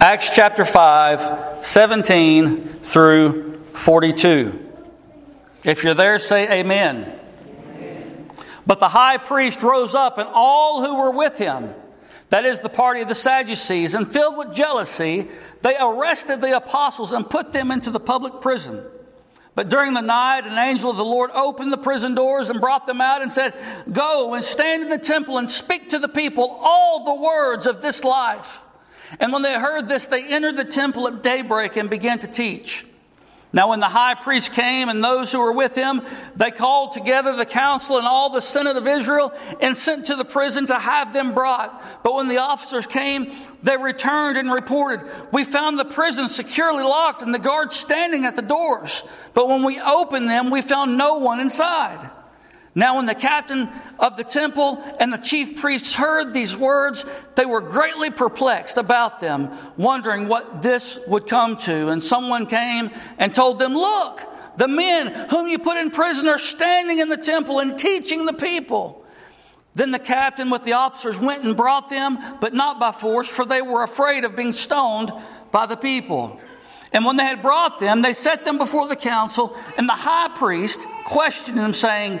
Acts chapter 5, 17 through 42. If you're there, say amen. amen. But the high priest rose up, and all who were with him, that is the party of the Sadducees, and filled with jealousy, they arrested the apostles and put them into the public prison. But during the night, an angel of the Lord opened the prison doors and brought them out and said, Go and stand in the temple and speak to the people all the words of this life. And when they heard this, they entered the temple at daybreak and began to teach. Now, when the high priest came and those who were with him, they called together the council and all the senate of Israel and sent to the prison to have them brought. But when the officers came, they returned and reported, We found the prison securely locked and the guards standing at the doors. But when we opened them, we found no one inside. Now, when the captain of the temple and the chief priests heard these words, they were greatly perplexed about them, wondering what this would come to. And someone came and told them, Look, the men whom you put in prison are standing in the temple and teaching the people. Then the captain with the officers went and brought them, but not by force, for they were afraid of being stoned by the people. And when they had brought them, they set them before the council, and the high priest questioned them, saying,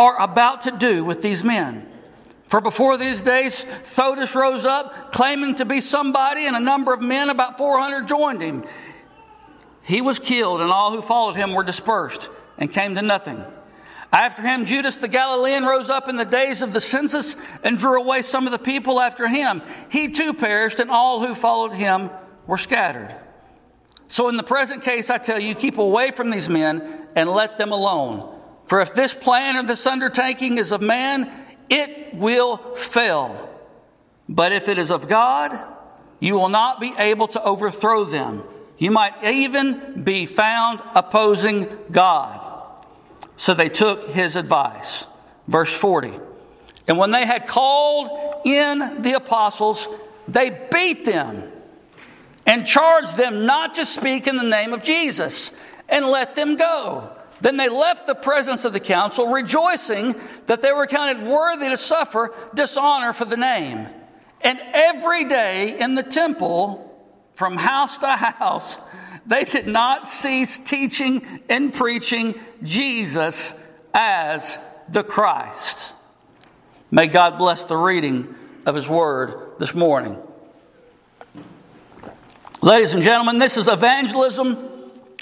are about to do with these men. For before these days, Theudas rose up, claiming to be somebody, and a number of men, about 400, joined him. He was killed, and all who followed him were dispersed and came to nothing. After him, Judas the Galilean rose up in the days of the census and drew away some of the people after him. He too perished, and all who followed him were scattered. So, in the present case, I tell you, keep away from these men and let them alone. For if this plan or this undertaking is of man, it will fail. But if it is of God, you will not be able to overthrow them. You might even be found opposing God. So they took his advice. Verse 40. And when they had called in the apostles, they beat them and charged them not to speak in the name of Jesus and let them go. Then they left the presence of the council, rejoicing that they were counted worthy to suffer dishonor for the name. And every day in the temple, from house to house, they did not cease teaching and preaching Jesus as the Christ. May God bless the reading of His Word this morning. Ladies and gentlemen, this is Evangelism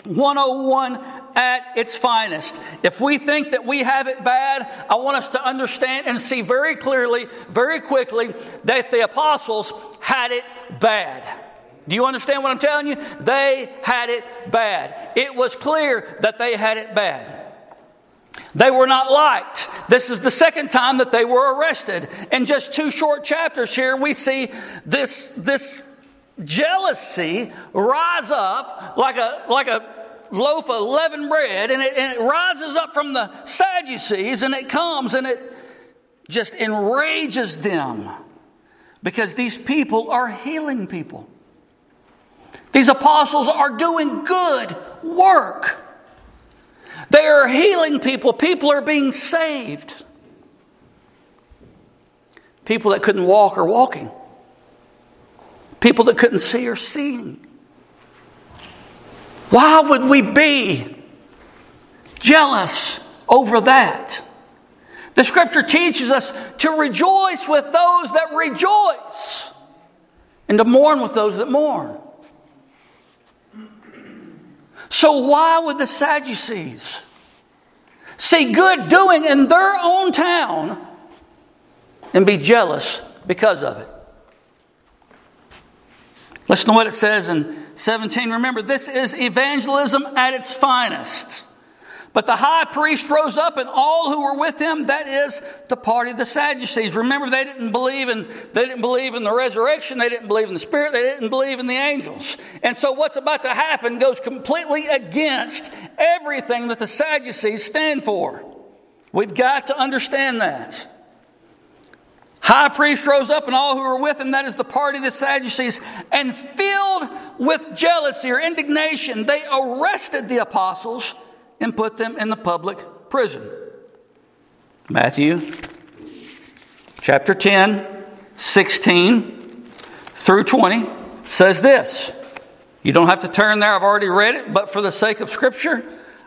101 at its finest. If we think that we have it bad, I want us to understand and see very clearly, very quickly, that the apostles had it bad. Do you understand what I'm telling you? They had it bad. It was clear that they had it bad. They were not liked. This is the second time that they were arrested. In just two short chapters here, we see this, this jealousy rise up like a, like a loaf of leavened bread and it, and it rises up from the Sadducees and it comes and it just enrages them because these people are healing people. These apostles are doing good work. They are healing people. People are being saved. People that couldn't walk are walking. People that couldn't see are seeing. Why would we be jealous over that? The scripture teaches us to rejoice with those that rejoice and to mourn with those that mourn. So, why would the Sadducees see good doing in their own town and be jealous because of it? Listen to what it says in 17. Remember, this is evangelism at its finest. But the high priest rose up and all who were with him, that is the party of the Sadducees. Remember, they didn't believe in, they didn't believe in the resurrection. They didn't believe in the spirit. They didn't believe in the angels. And so what's about to happen goes completely against everything that the Sadducees stand for. We've got to understand that. High priest rose up and all who were with him, that is the party of the Sadducees, and filled with jealousy or indignation, they arrested the apostles and put them in the public prison. Matthew chapter 10, 16 through 20 says this. You don't have to turn there, I've already read it, but for the sake of Scripture,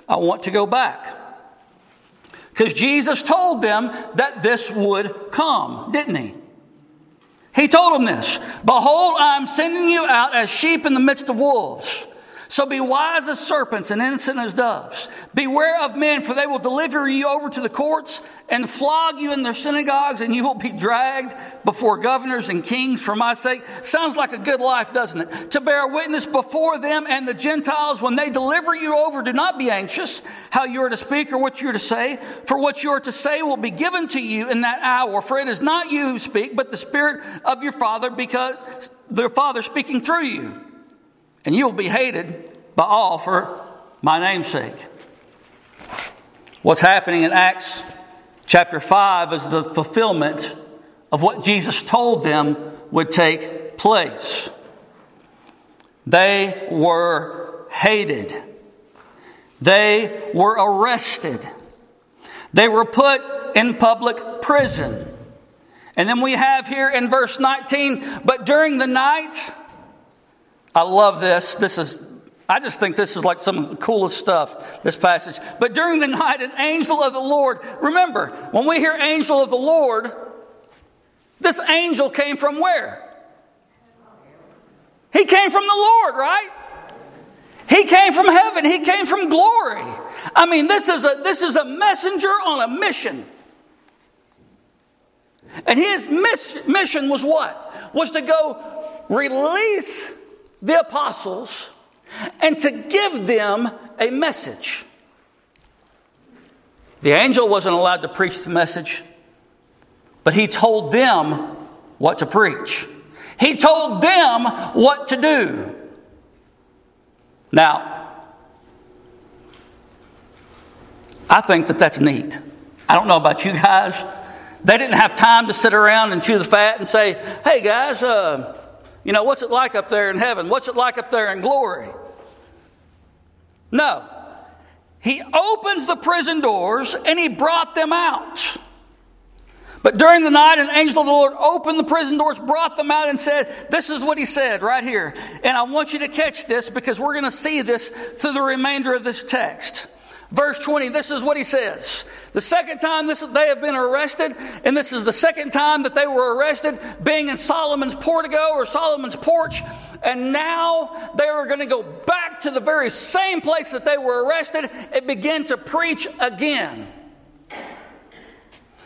I want to go back. Because Jesus told them that this would come, didn't he? He told them this Behold, I'm sending you out as sheep in the midst of wolves. So be wise as serpents and innocent as doves. Beware of men, for they will deliver you over to the courts and flog you in their synagogues, and you will be dragged before governors and kings for my sake. Sounds like a good life, doesn't it? To bear witness before them and the Gentiles when they deliver you over. Do not be anxious how you are to speak or what you are to say, for what you are to say will be given to you in that hour. For it is not you who speak, but the Spirit of your Father, because the Father speaking through you and you will be hated by all for my name's sake. What's happening in Acts chapter 5 is the fulfillment of what Jesus told them would take place. They were hated. They were arrested. They were put in public prison. And then we have here in verse 19, but during the night, I love this. This is, I just think this is like some of the coolest stuff, this passage. But during the night, an angel of the Lord, remember, when we hear angel of the Lord, this angel came from where? He came from the Lord, right? He came from heaven. He came from glory. I mean, this is a, this is a messenger on a mission. And his mission was what? Was to go release the apostles and to give them a message. The angel wasn't allowed to preach the message, but he told them what to preach. He told them what to do. Now, I think that that's neat. I don't know about you guys. They didn't have time to sit around and chew the fat and say, hey guys, uh, you know, what's it like up there in heaven? What's it like up there in glory? No. He opens the prison doors and he brought them out. But during the night, an angel of the Lord opened the prison doors, brought them out, and said, This is what he said right here. And I want you to catch this because we're going to see this through the remainder of this text. Verse 20, this is what he says. The second time this, they have been arrested, and this is the second time that they were arrested, being in Solomon's portico or Solomon's porch. And now they are going to go back to the very same place that they were arrested and begin to preach again.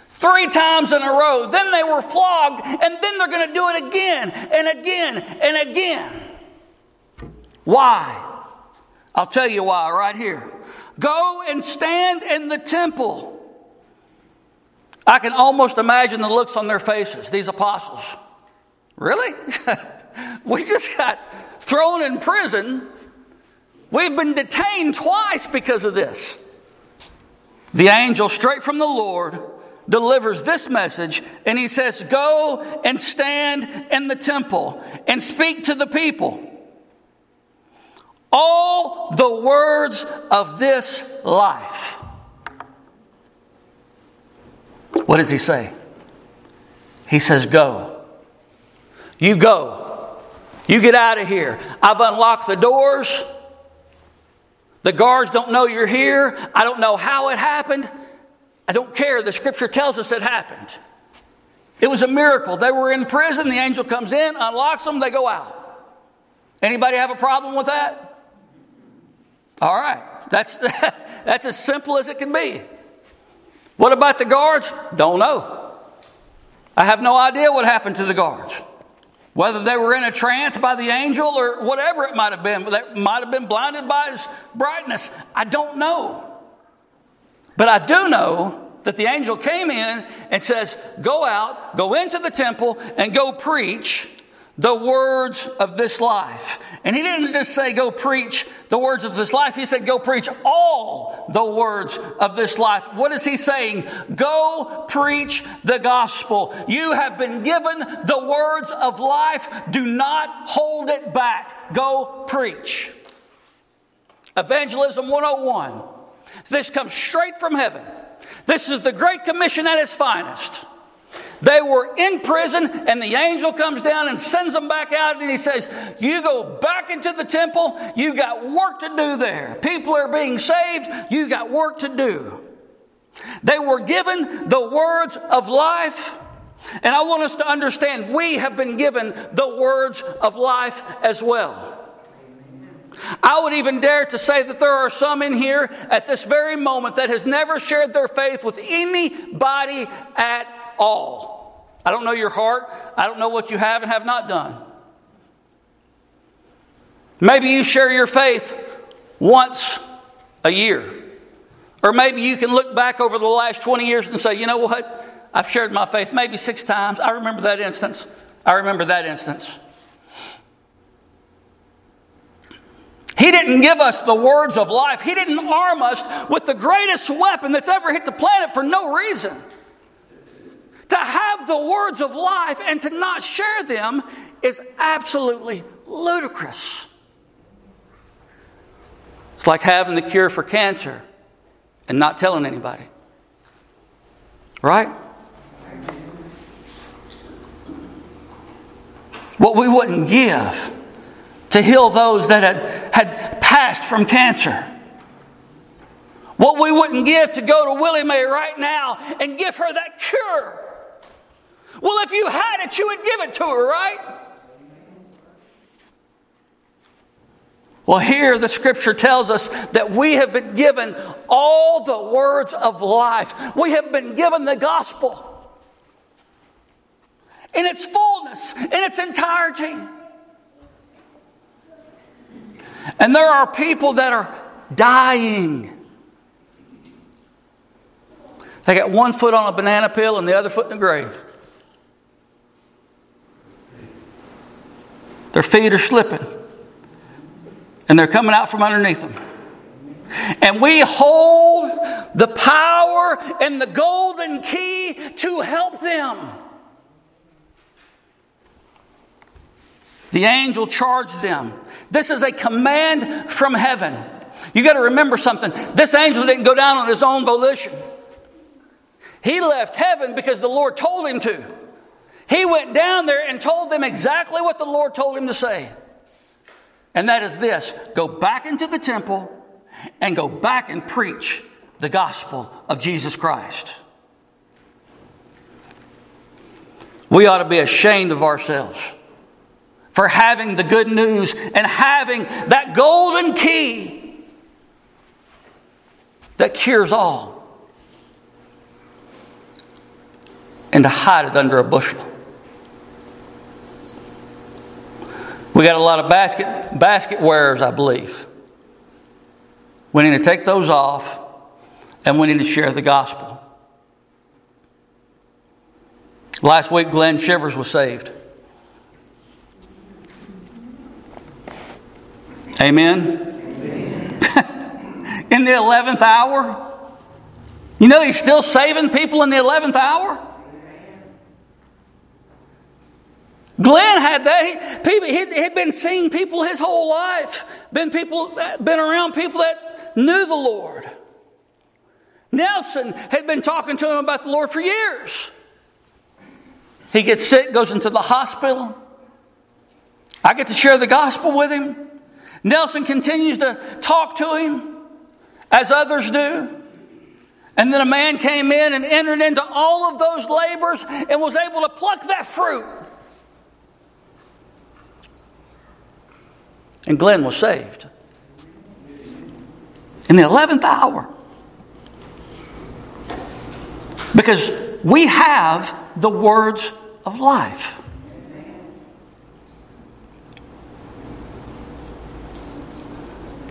Three times in a row. Then they were flogged, and then they're going to do it again and again and again. Why? I'll tell you why right here. Go and stand in the temple. I can almost imagine the looks on their faces, these apostles. Really? we just got thrown in prison. We've been detained twice because of this. The angel, straight from the Lord, delivers this message and he says, Go and stand in the temple and speak to the people all the words of this life. What does he say? He says, Go. You go. You get out of here. I've unlocked the doors. The guards don't know you're here. I don't know how it happened. I don't care. The scripture tells us it happened. It was a miracle. They were in prison, the angel comes in, unlocks them, they go out. Anybody have a problem with that? All right. That's, that's as simple as it can be. What about the guards? Don't know. I have no idea what happened to the guards. Whether they were in a trance by the angel or whatever it might have been, they might have been blinded by his brightness. I don't know. But I do know that the angel came in and says, Go out, go into the temple, and go preach the words of this life. And he didn't just say, Go preach the words of this life. He said, Go preach all the words of this life. What is he saying? Go preach the gospel. You have been given the words of life. Do not hold it back. Go preach. Evangelism 101. This comes straight from heaven. This is the Great Commission at its finest. They were in prison, and the angel comes down and sends them back out, and he says, You go back into the temple, you got work to do there. People are being saved, you got work to do. They were given the words of life. And I want us to understand we have been given the words of life as well. I would even dare to say that there are some in here at this very moment that has never shared their faith with anybody at all. I don't know your heart. I don't know what you have and have not done. Maybe you share your faith once a year. Or maybe you can look back over the last 20 years and say, you know what? I've shared my faith maybe six times. I remember that instance. I remember that instance. He didn't give us the words of life. He didn't arm us with the greatest weapon that's ever hit the planet for no reason. To have the words of life and to not share them is absolutely ludicrous. It's like having the cure for cancer and not telling anybody. Right? What we wouldn't give to heal those that had, had passed from cancer. What we wouldn't give to go to Willie Mae right now and give her that cure. Well, if you had it, you would give it to her, right? Well, here the scripture tells us that we have been given all the words of life. We have been given the gospel in its fullness, in its entirety. And there are people that are dying. They got one foot on a banana peel and the other foot in the grave. Their feet are slipping, and they're coming out from underneath them. And we hold the power and the golden key to help them. The angel charged them. This is a command from heaven. You got to remember something. This angel didn't go down on his own volition. He left heaven because the Lord told him to. He went down there and told them exactly what the Lord told him to say. And that is this go back into the temple and go back and preach the gospel of Jesus Christ. We ought to be ashamed of ourselves for having the good news and having that golden key that cures all and to hide it under a bushel. We got a lot of basket, basket wearers, I believe. We need to take those off and we need to share the gospel. Last week, Glenn Shivers was saved. Amen. Amen. in the 11th hour. You know, he's still saving people in the 11th hour. Glenn had that. He, he had been seeing people his whole life, been people, been around people that knew the Lord. Nelson had been talking to him about the Lord for years. He gets sick, goes into the hospital. I get to share the gospel with him. Nelson continues to talk to him as others do. And then a man came in and entered into all of those labors and was able to pluck that fruit. And Glenn was saved. In the 11th hour. Because we have the words of life.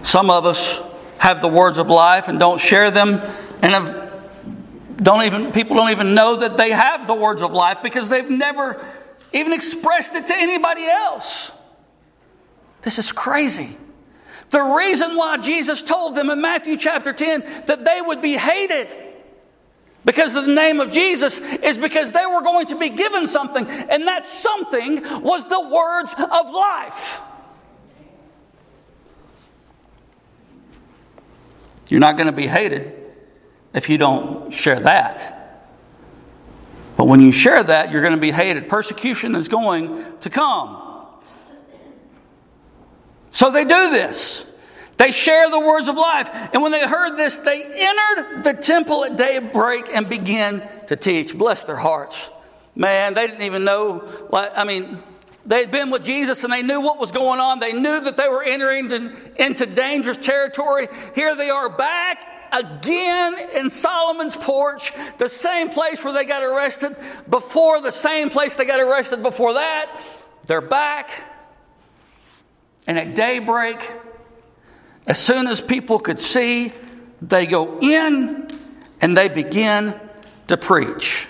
Some of us have the words of life and don't share them and have don't even people don't even know that they have the words of life because they've never even expressed it to anybody else. This is crazy. The reason why Jesus told them in Matthew chapter 10 that they would be hated because of the name of Jesus is because they were going to be given something, and that something was the words of life. You're not going to be hated if you don't share that. But when you share that, you're going to be hated. Persecution is going to come. So they do this. They share the words of life. And when they heard this, they entered the temple at daybreak and began to teach. Bless their hearts. Man, they didn't even know. I mean, they'd been with Jesus and they knew what was going on. They knew that they were entering into dangerous territory. Here they are back again in Solomon's porch, the same place where they got arrested before, the same place they got arrested before that. They're back. And at daybreak, as soon as people could see, they go in and they begin to preach.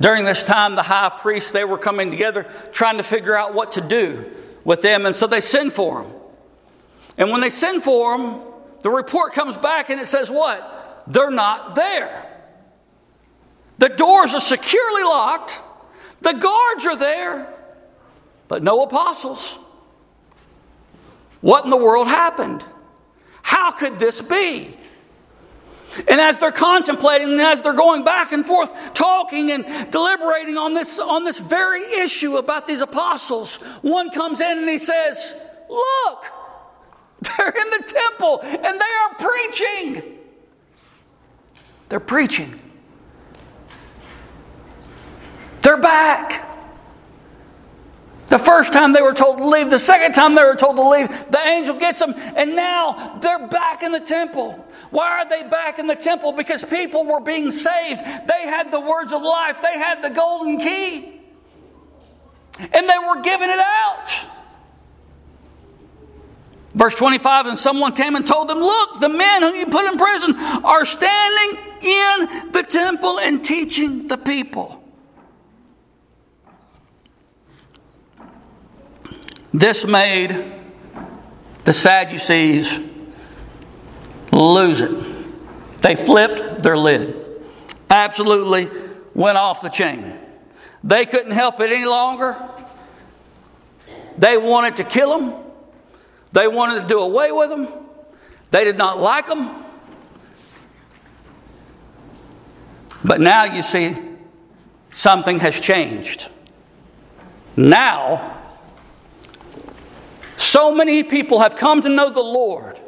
During this time, the high priests, they were coming together trying to figure out what to do with them, and so they send for them. And when they send for them, the report comes back and it says what? They're not there. The doors are securely locked, the guards are there, but no apostles. What in the world happened? How could this be? And as they're contemplating, and as they're going back and forth, talking and deliberating on this, on this very issue about these apostles, one comes in and he says, Look, they're in the temple and they are preaching. They're preaching. They're back. The first time they were told to leave, the second time they were told to leave, the angel gets them, and now they're back in the temple. Why are they back in the temple? Because people were being saved. They had the words of life, they had the golden key, and they were giving it out. Verse 25, and someone came and told them, Look, the men whom you put in prison are standing in the temple and teaching the people. This made the Sadducees lose it. They flipped their lid. Absolutely went off the chain. They couldn't help it any longer. They wanted to kill them. They wanted to do away with them. They did not like them. But now you see, something has changed. Now, so many people have come to know the Lord.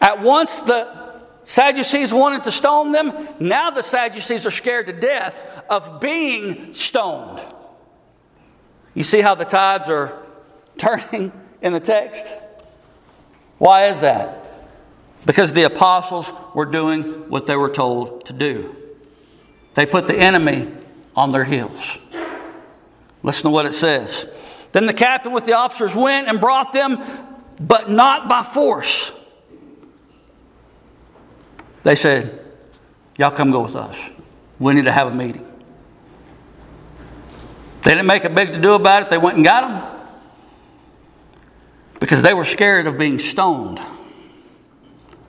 At once, the Sadducees wanted to stone them. Now, the Sadducees are scared to death of being stoned. You see how the tides are turning in the text? Why is that? Because the apostles were doing what they were told to do. They put the enemy on their heels. Listen to what it says. Then the captain with the officers went and brought them, but not by force. They said, Y'all come go with us. We need to have a meeting. They didn't make a big to do about it. They went and got them because they were scared of being stoned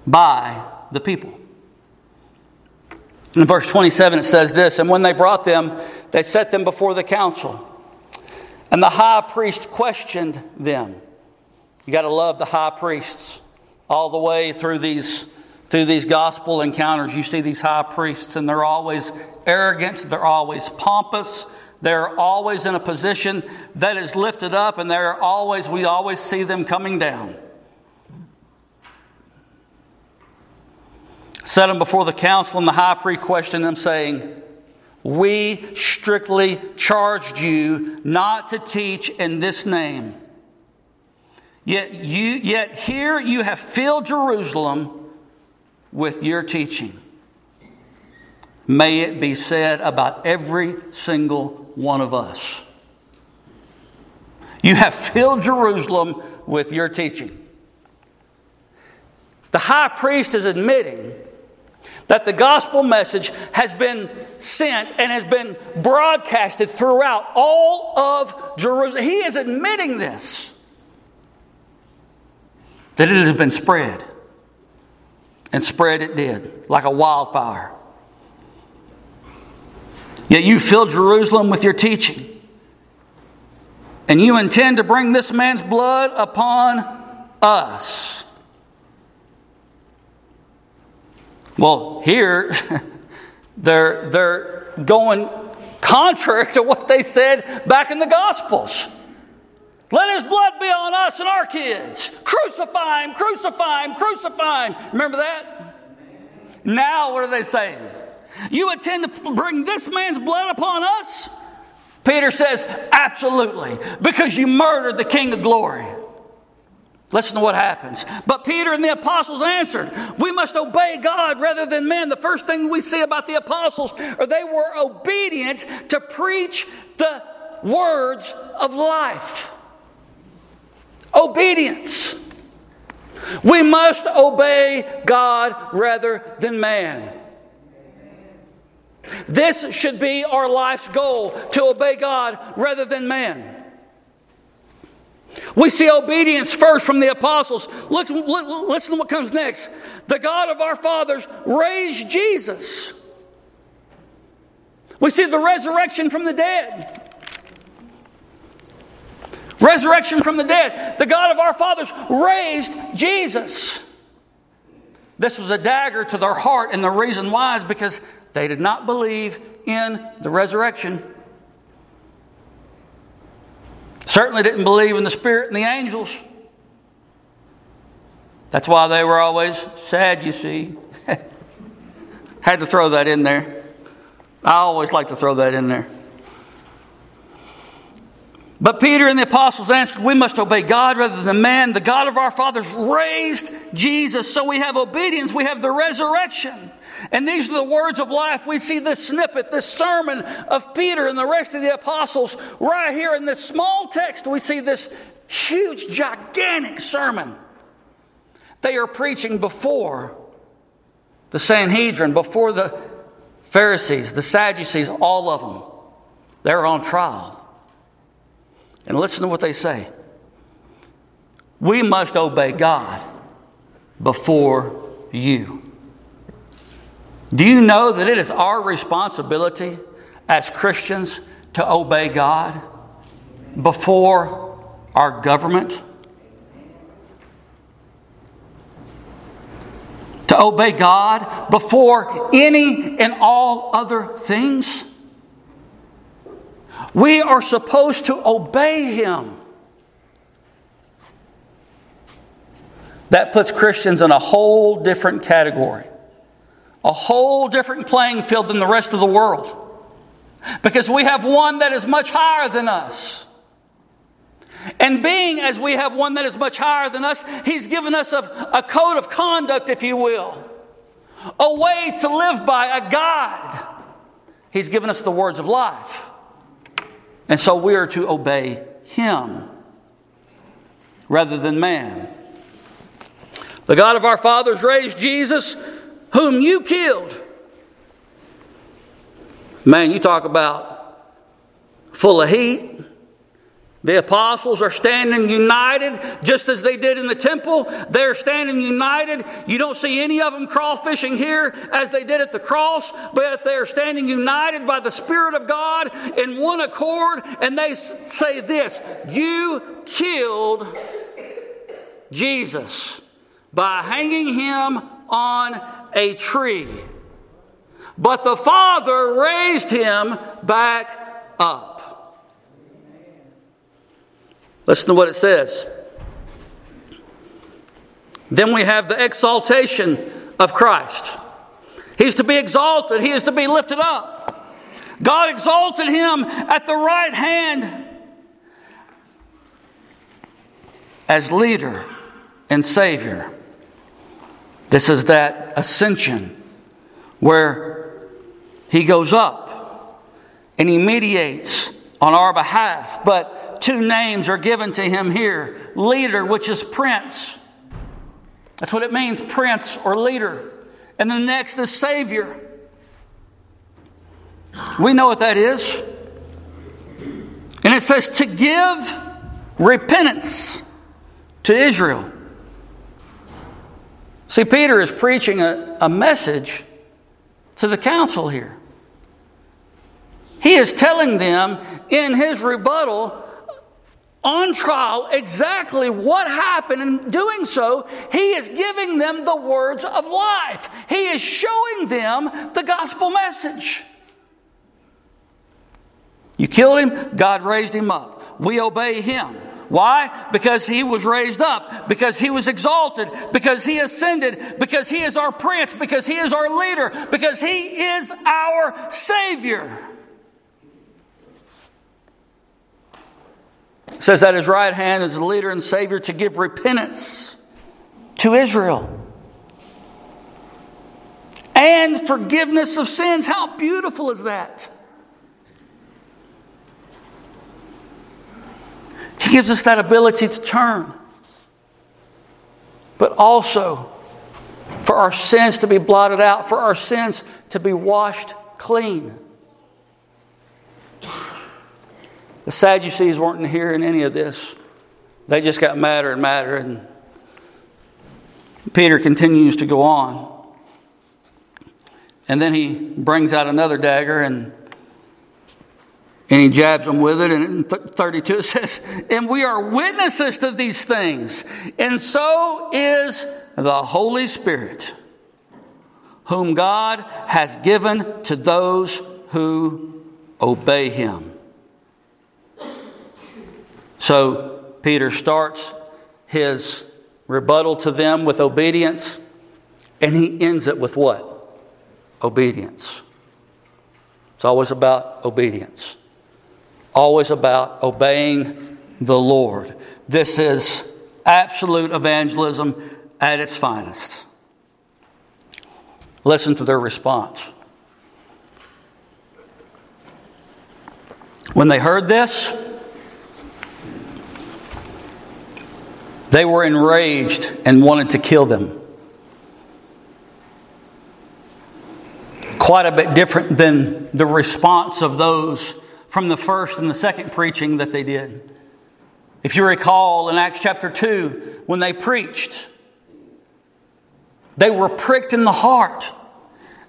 by the people. In verse 27, it says this And when they brought them, they set them before the council. And the high priest questioned them. You got to love the high priests all the way through these through these gospel encounters. You see these high priests, and they're always arrogant, they're always pompous, they're always in a position that is lifted up, and they're always we always see them coming down. set them before the council, and the high priest questioned them, saying, We strictly charged you not to teach in this name. Yet, you, yet here you have filled Jerusalem with your teaching. May it be said about every single one of us. You have filled Jerusalem with your teaching. The high priest is admitting that the gospel message has been sent and has been broadcasted throughout all of Jerusalem. He is admitting this that it has been spread. And spread it did, like a wildfire. Yet you fill Jerusalem with your teaching. And you intend to bring this man's blood upon us. Well, here, they're, they're going contrary to what they said back in the Gospels. Let his blood be on us and our kids. Crucify him, crucify him, crucify him. Remember that? Now, what are they saying? You intend to bring this man's blood upon us? Peter says, Absolutely, because you murdered the King of glory. Listen to what happens. But Peter and the apostles answered, We must obey God rather than men. The first thing we see about the apostles are they were obedient to preach the words of life. Obedience. We must obey God rather than man. This should be our life's goal to obey God rather than man. We see obedience first from the apostles. Look, look, listen to what comes next. The God of our fathers raised Jesus. We see the resurrection from the dead. Resurrection from the dead. The God of our fathers raised Jesus. This was a dagger to their heart, and the reason why is because they did not believe in the resurrection. Certainly didn't believe in the Spirit and the angels. That's why they were always sad, you see. Had to throw that in there. I always like to throw that in there. But Peter and the apostles answered, We must obey God rather than man. The God of our fathers raised Jesus. So we have obedience, we have the resurrection. And these are the words of life. We see this snippet, this sermon of Peter and the rest of the apostles right here in this small text. We see this huge, gigantic sermon they are preaching before the Sanhedrin, before the Pharisees, the Sadducees, all of them. They're on trial. And listen to what they say. We must obey God before you. Do you know that it is our responsibility as Christians to obey God before our government? To obey God before any and all other things? We are supposed to obey Him. That puts Christians in a whole different category, a whole different playing field than the rest of the world. Because we have one that is much higher than us. And being as we have one that is much higher than us, He's given us a, a code of conduct, if you will, a way to live by, a guide. He's given us the words of life. And so we are to obey him rather than man. The God of our fathers raised Jesus, whom you killed. Man, you talk about full of heat. The apostles are standing united just as they did in the temple. They're standing united. You don't see any of them crawfishing here as they did at the cross, but they're standing united by the Spirit of God in one accord. And they say this You killed Jesus by hanging him on a tree. But the Father raised him back up. Listen to what it says. Then we have the exaltation of Christ. He's to be exalted, he is to be lifted up. God exalted him at the right hand as leader and Savior. This is that ascension where he goes up and he mediates on our behalf. But two names are given to him here leader, which is prince. That's what it means, prince or leader. And the next is Savior. We know what that is. And it says to give repentance to Israel. See, Peter is preaching a, a message to the council here. He is telling them in his rebuttal on trial exactly what happened. In doing so, he is giving them the words of life. He is showing them the gospel message. You killed him, God raised him up. We obey him. Why? Because he was raised up, because he was exalted, because he ascended, because he is our prince, because he is our leader, because he is our Savior. Says that his right hand is the leader and Savior to give repentance to Israel and forgiveness of sins. How beautiful is that? Gives us that ability to turn, but also for our sins to be blotted out, for our sins to be washed clean. The Sadducees weren't hearing any of this. They just got madder and madder, and Peter continues to go on. And then he brings out another dagger and and he jabs them with it. And in 32 it says, And we are witnesses to these things, and so is the Holy Spirit, whom God has given to those who obey him. So Peter starts his rebuttal to them with obedience, and he ends it with what? Obedience. It's always about obedience always about obeying the Lord. This is absolute evangelism at its finest. Listen to their response. When they heard this, they were enraged and wanted to kill them. Quite a bit different than the response of those from the first and the second preaching that they did. If you recall in Acts chapter 2, when they preached, they were pricked in the heart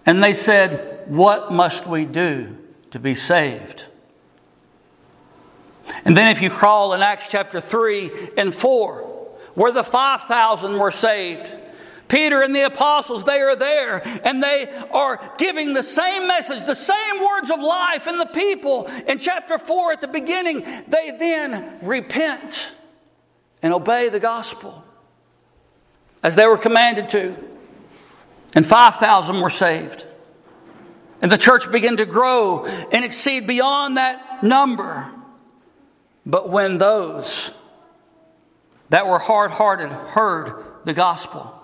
and they said, What must we do to be saved? And then if you crawl in Acts chapter 3 and 4, where the 5,000 were saved, Peter and the apostles, they are there and they are giving the same message, the same words of life. And the people in chapter 4 at the beginning, they then repent and obey the gospel as they were commanded to. And 5,000 were saved. And the church began to grow and exceed beyond that number. But when those that were hard hearted heard the gospel,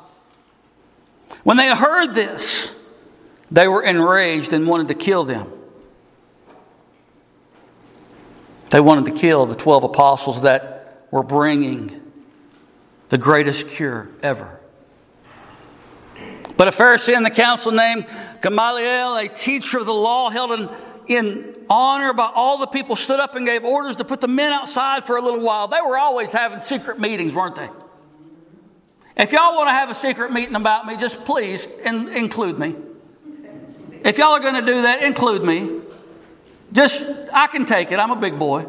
when they heard this, they were enraged and wanted to kill them. They wanted to kill the 12 apostles that were bringing the greatest cure ever. But a Pharisee in the council named Gamaliel, a teacher of the law, held in, in honor by all the people, stood up and gave orders to put the men outside for a little while. They were always having secret meetings, weren't they? If y'all want to have a secret meeting about me, just please in, include me. If y'all are going to do that, include me. Just, I can take it. I'm a big boy.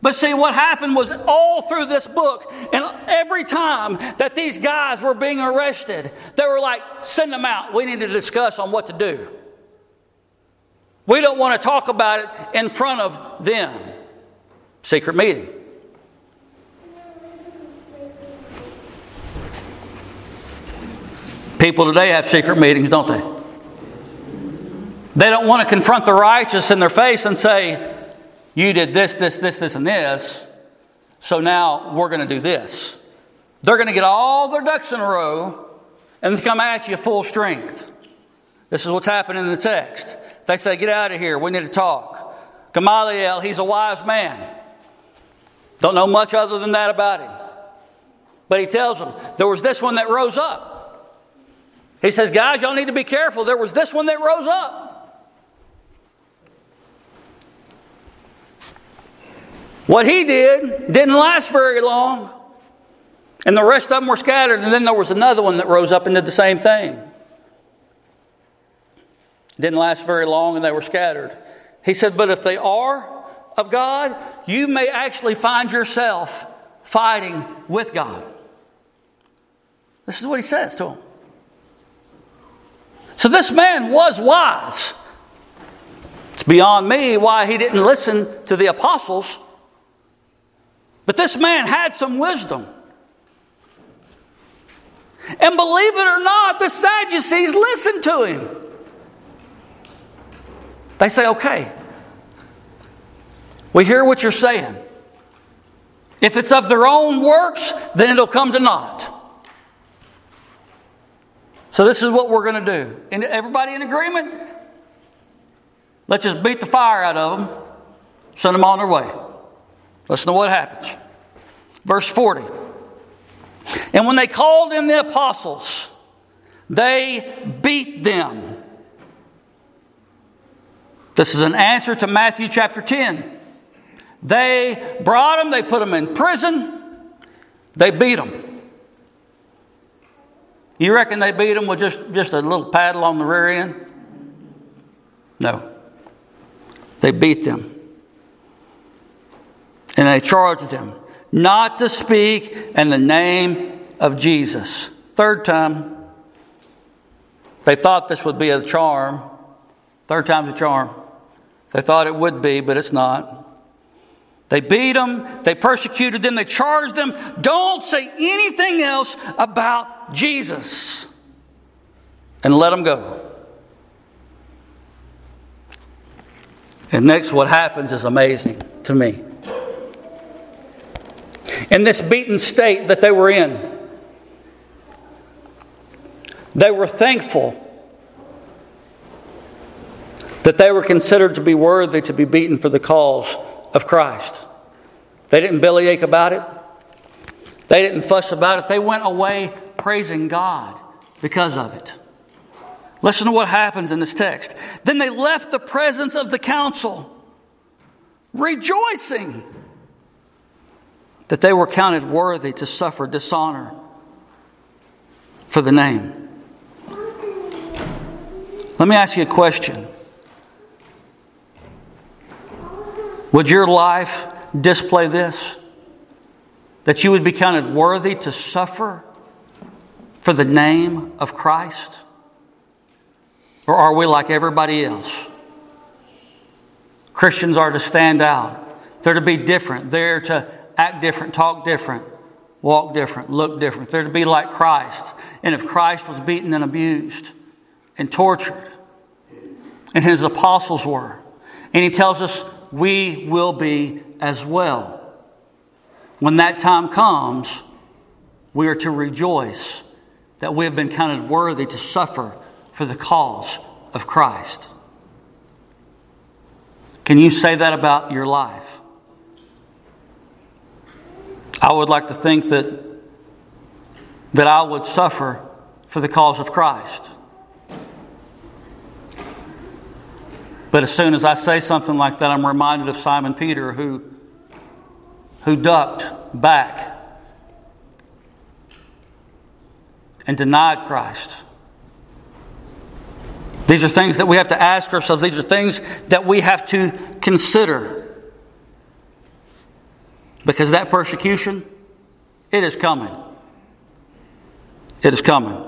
But see, what happened was all through this book, and every time that these guys were being arrested, they were like, send them out. We need to discuss on what to do. We don't want to talk about it in front of them. Secret meeting. People today have secret meetings, don't they? They don't want to confront the righteous in their face and say, You did this, this, this, this, and this, so now we're going to do this. They're going to get all their ducks in a row and come at you full strength. This is what's happening in the text. They say, Get out of here. We need to talk. Gamaliel, he's a wise man. Don't know much other than that about him. But he tells them, There was this one that rose up. He says, Guys, y'all need to be careful. There was this one that rose up. What he did didn't last very long. And the rest of them were scattered. And then there was another one that rose up and did the same thing. Didn't last very long and they were scattered. He said, But if they are of God, you may actually find yourself fighting with God. This is what he says to them. So this man was wise. It's beyond me why he didn't listen to the apostles but this man had some wisdom. And believe it or not, the Sadducees listened to him. They say, okay, we hear what you're saying. If it's of their own works, then it'll come to naught. So, this is what we're going to do. And everybody in agreement? Let's just beat the fire out of them, send them on their way. Listen to what happens. Verse 40. And when they called in the apostles, they beat them. This is an answer to Matthew chapter 10. They brought them, they put them in prison, they beat them. You reckon they beat them with just, just a little paddle on the rear end? No. They beat them and they charged them not to speak in the name of Jesus. Third time, they thought this would be a charm. Third time's a charm. They thought it would be, but it's not. They beat them, they persecuted them, they charged them. Don't say anything else about Jesus. And let them go. And next, what happens is amazing to me in this beaten state that they were in. They were thankful that they were considered to be worthy to be beaten for the cause of Christ. They didn't bellyache about it, they didn't fuss about it. They went away praising God because of it. Listen to what happens in this text. Then they left the presence of the council, rejoicing that they were counted worthy to suffer dishonor for the name. Let me ask you a question. Would your life display this? That you would be counted worthy to suffer for the name of Christ? Or are we like everybody else? Christians are to stand out. They're to be different. They're to act different, talk different, walk different, look different. They're to be like Christ. And if Christ was beaten and abused and tortured, and his apostles were, and he tells us we will be as well. When that time comes, we are to rejoice that we have been counted worthy to suffer for the cause of Christ. Can you say that about your life? I would like to think that, that I would suffer for the cause of Christ. But as soon as I say something like that, I'm reminded of Simon Peter who, who ducked back and denied Christ. These are things that we have to ask ourselves. These are things that we have to consider. Because that persecution, it is coming. It is coming.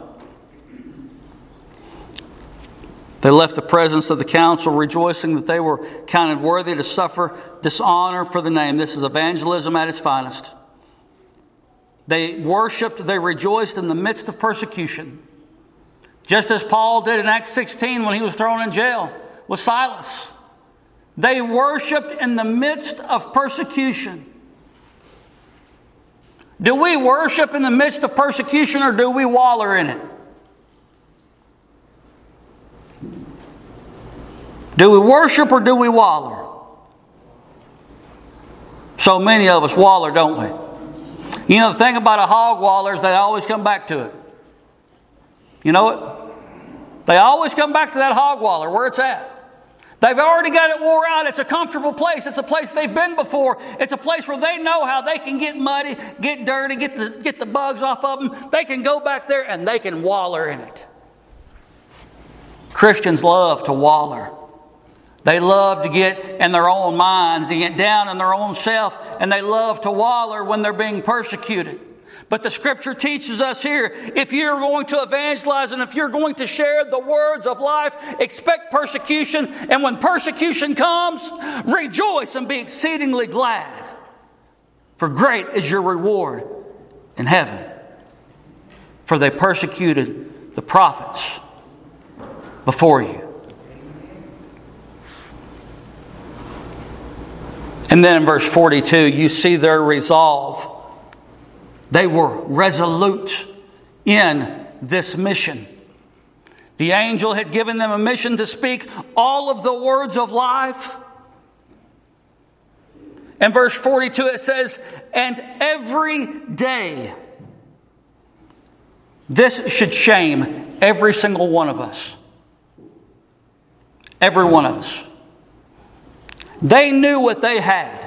They left the presence of the council, rejoicing that they were counted worthy to suffer dishonor for the name. This is evangelism at its finest. They worshiped, they rejoiced in the midst of persecution. Just as Paul did in Acts 16 when he was thrown in jail. with Silas. They worshiped in the midst of persecution. Do we worship in the midst of persecution or do we waller in it? Do we worship or do we waller? So many of us waller, don't we? You know, the thing about a hog waller is they always come back to it. You know what? They always come back to that hog waller where it's at. They've already got it wore out. It's a comfortable place. It's a place they've been before. It's a place where they know how they can get muddy, get dirty, get the, get the bugs off of them. They can go back there and they can waller in it. Christians love to waller. They love to get in their own minds, and get down in their own self, and they love to waller when they're being persecuted. But the scripture teaches us here if you're going to evangelize and if you're going to share the words of life, expect persecution. And when persecution comes, rejoice and be exceedingly glad. For great is your reward in heaven. For they persecuted the prophets before you. And then in verse 42, you see their resolve. They were resolute in this mission. The angel had given them a mission to speak all of the words of life. In verse 42, it says, And every day, this should shame every single one of us. Every one of us. They knew what they had.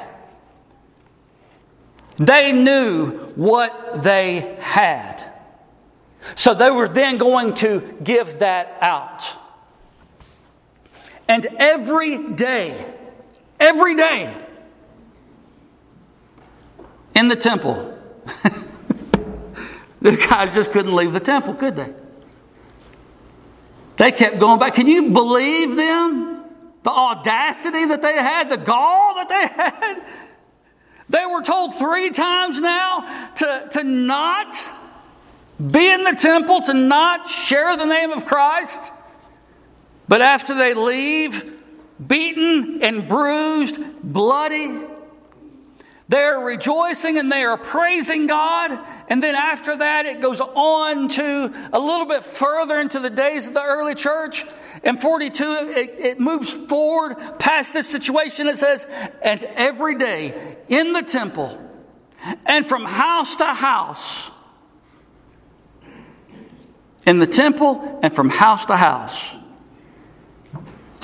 They knew what they had. So they were then going to give that out. And every day, every day in the temple, the guys just couldn't leave the temple, could they? They kept going back. Can you believe them? The audacity that they had, the gall that they had. They were told three times now to, to not be in the temple, to not share the name of Christ. But after they leave, beaten and bruised, bloody, they're rejoicing and they are praising God. And then after that, it goes on to a little bit further into the days of the early church. In 42, it, it moves forward past this situation. It says, And every day in the temple and from house to house, in the temple and from house to house,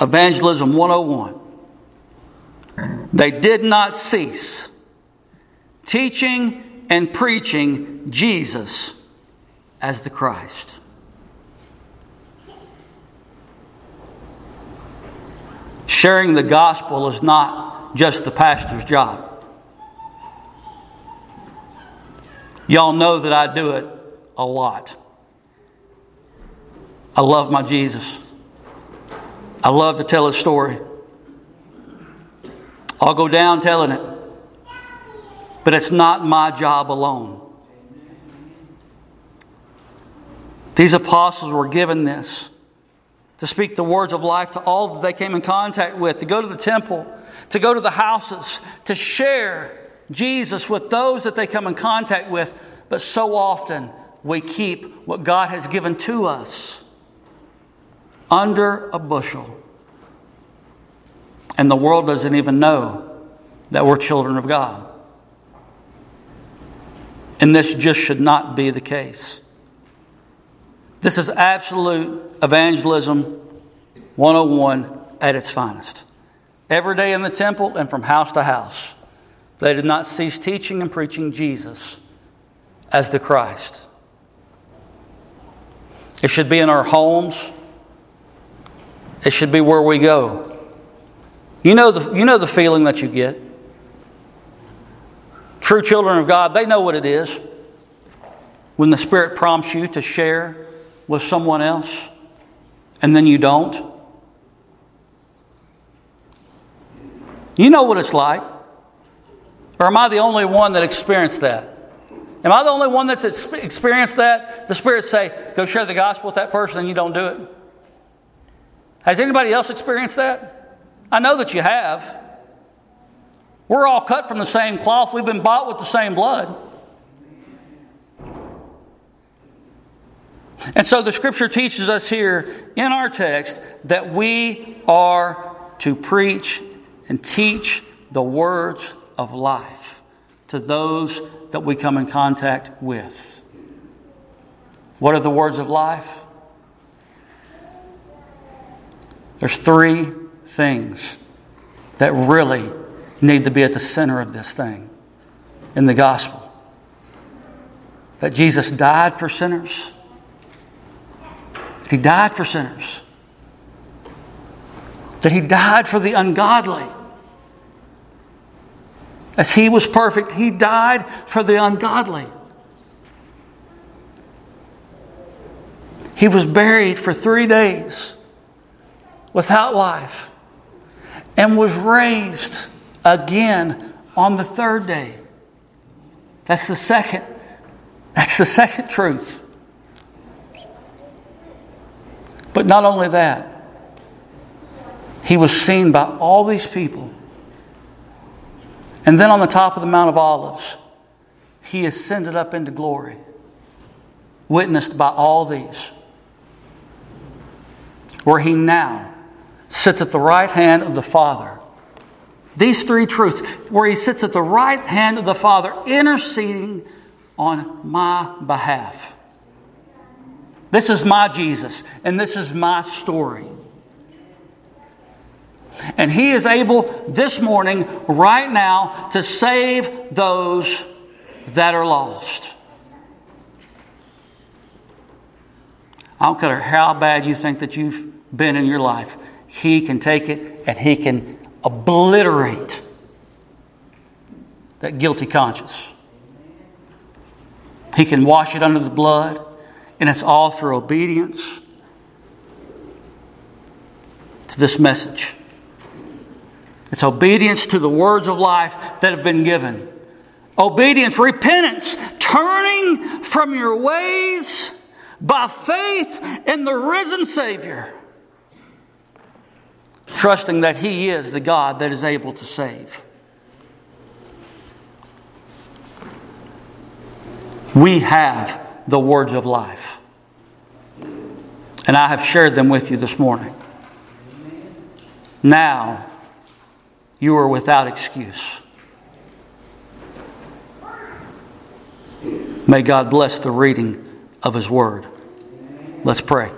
Evangelism 101. They did not cease teaching and preaching Jesus as the Christ. Sharing the gospel is not just the pastor's job. Y'all know that I do it a lot. I love my Jesus. I love to tell his story. I'll go down telling it. But it's not my job alone. These apostles were given this to speak the words of life to all that they came in contact with, to go to the temple, to go to the houses, to share Jesus with those that they come in contact with. But so often we keep what God has given to us under a bushel. And the world doesn't even know that we're children of God. And this just should not be the case. This is absolute evangelism 101 at its finest. Every day in the temple and from house to house, they did not cease teaching and preaching Jesus as the Christ. It should be in our homes. It should be where we go. You know the, you know the feeling that you get. True children of God, they know what it is when the Spirit prompts you to share with someone else and then you don't. You know what it's like. Or am I the only one that experienced that? Am I the only one that's experienced that? The Spirit say, go share the gospel with that person and you don't do it. Has anybody else experienced that? I know that you have. We're all cut from the same cloth, we've been bought with the same blood. And so the scripture teaches us here in our text that we are to preach and teach the words of life to those that we come in contact with. What are the words of life? There's three things that really need to be at the center of this thing in the gospel that Jesus died for sinners, that He died for sinners, that He died for the ungodly. As He was perfect, He died for the ungodly. He was buried for three days without life and was raised again on the third day. That's the second. That's the second truth. But not only that, he was seen by all these people. And then on the top of the Mount of Olives, he ascended up into glory, witnessed by all these, where he now sits at the right hand of the Father these three truths, where he sits at the right hand of the Father, interceding on my behalf. This is my Jesus, and this is my story. And he is able this morning, right now, to save those that are lost. I don't care how bad you think that you've been in your life, he can take it and he can obliterate that guilty conscience. He can wash it under the blood, and it's all through obedience to this message. It's obedience to the words of life that have been given. Obedience, repentance, turning from your ways by faith in the risen Savior trusting that He is the God that is able to save. We have the words of life. And I have shared them with you this morning. Now, you are without excuse. May God bless the reading of His Word. Let's pray.